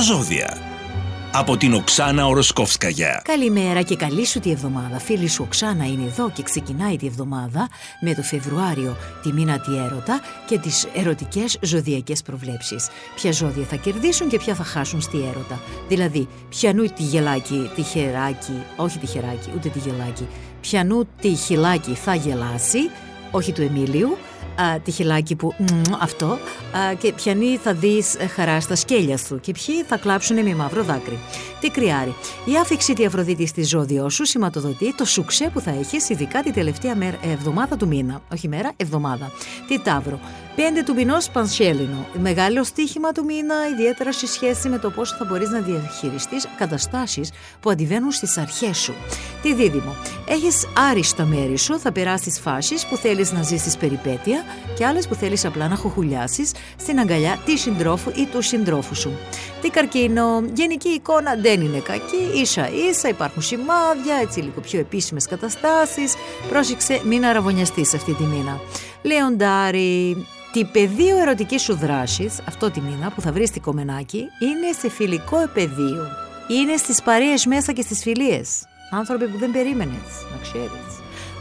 τα ζώδια. Από την Οξάνα Οροσκόφσκαγια. Καλημέρα και καλή σου τη εβδομάδα. Φίλη σου Οξάνα είναι εδώ και ξεκινάει τη εβδομάδα με το Φεβρουάριο, τη μήνα τη έρωτα και τις ερωτικές ζωδιακές προβλέψεις. Ποια ζώδια θα κερδίσουν και ποια θα χάσουν στη έρωτα. Δηλαδή, πιανού τη γελάκι, τη χεράκι, όχι τη χεράκι, ούτε τη γελάκι. Πιανού τη χιλάκι θα γελάσει, όχι του Εμίλιου, α, τη χιλάκι που αυτό α, και ποιανοί θα δεις ε, χαρά στα σκέλια σου και ποιοι θα κλάψουν με μαύρο δάκρυ. Τι κρυάρι. Η άφηξη τη Αφροδίτη στη ζώδιο σου σηματοδοτεί το σουξέ που θα έχεις ειδικά τη τελευταία μέρα, εβδομάδα του μήνα. Όχι μέρα, εβδομάδα. Τι τάβρο. Πέντε του μηνός Πανσέλινο. Μεγάλο στοίχημα του μήνα, ιδιαίτερα σε σχέση με το πόσο θα μπορείς να διαχειριστείς καταστάσεις που αντιβαίνουν στις αρχές σου. Τι δίδυμο. Έχεις άριστα μέρη σου, θα περάσεις φάσεις που θέλεις να ζήσεις περιπέτεια και άλλες που θέλεις απλά να χοχουλιάσει στην αγκαλιά τη συντρόφου ή του συντρόφου σου. Τι καρκίνο. Γενική εικόνα δεν είναι κακή, ίσα ίσα υπάρχουν σημάδια, έτσι λίγο πιο επίσημες καταστάσεις. Πρόσεξε, μην αραβωνιαστείς αυτή τη μήνα. Λεοντάρι, Τη πεδίο ερωτικής σου δράσης, αυτό τη μήνα που θα βρεις στη κομμενάκι, είναι σε φιλικό επαιδείο. Είναι στις παρέες μέσα και στις φιλίες. Άνθρωποι που δεν περίμενε, να ξέρει.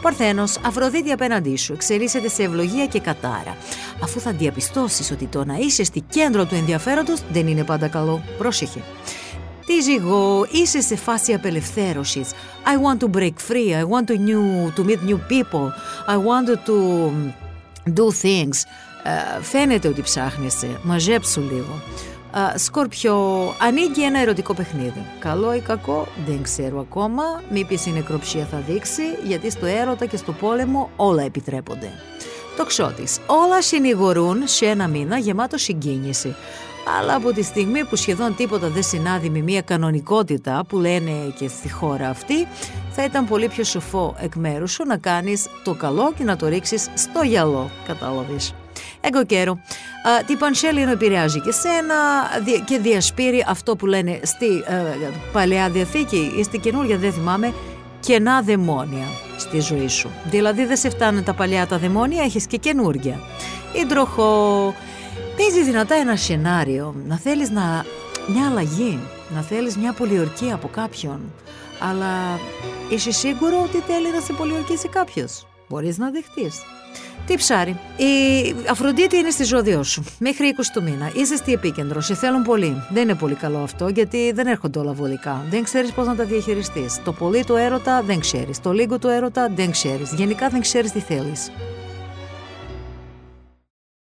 Παρθένος, Αφροδίτη απέναντί σου, εξελίσσεται σε ευλογία και κατάρα. Αφού θα διαπιστώσεις ότι το να είσαι στη κέντρο του ενδιαφέροντος δεν είναι πάντα καλό. Πρόσεχε. Τι ζυγό, είσαι σε φάση απελευθέρωσης. I want to break free. I want to, new, to meet new people. I want to do things. Ε, φαίνεται ότι ψάχνεσαι, μαζέψου λίγο. Ε, σκορπιό, ανοίγει ένα ερωτικό παιχνίδι. Καλό ή κακό, δεν ξέρω ακόμα. Μήπως η νεκροψία θα δείξει, γιατί στο έρωτα και στο πόλεμο όλα επιτρέπονται. Το ξώτης. Όλα συνηγορούν σε ένα μήνα γεμάτο συγκίνηση. Αλλά από τη στιγμή που σχεδόν τίποτα δεν συνάδει με μια κανονικότητα που λένε και στη χώρα αυτή, θα ήταν πολύ πιο σοφό εκ μέρους σου να κάνεις το καλό και να το ρίξεις στο γυαλό, κατάλαβες. Εγώ καιρό. Την Πανσέλινο επηρεάζει και σένα και διασπείρει αυτό που λένε στη ε, Παλαιά Διαθήκη ή στη Καινούργια δεν θυμάμαι κενά δαιμόνια στη ζωή σου. Δηλαδή δεν σε φτάνουν τα παλιά τα δαιμόνια, έχεις και καινούργια. τροχό παίζεις δυνατά ένα σενάριο, να θέλεις να... μια αλλαγή, να θέλεις μια πολιορκία από κάποιον, αλλά είσαι σίγουρο ότι θέλει να σε πολιορκήσει κάποιος. Μπορείς να δεχτείς. Τι ψάρι. Η Αφροντίτη είναι στη ζώδιό σου. Μέχρι 20 του μήνα. Είσαι στη επίκεντρο. Σε θέλουν πολύ. Δεν είναι πολύ καλό αυτό γιατί δεν έρχονται όλα βολικά. Δεν ξέρεις πώς να τα διαχειριστείς. Το πολύ του έρωτα δεν ξέρεις. Το λίγο του έρωτα δεν ξέρεις. Γενικά δεν ξέρεις τι θέλεις.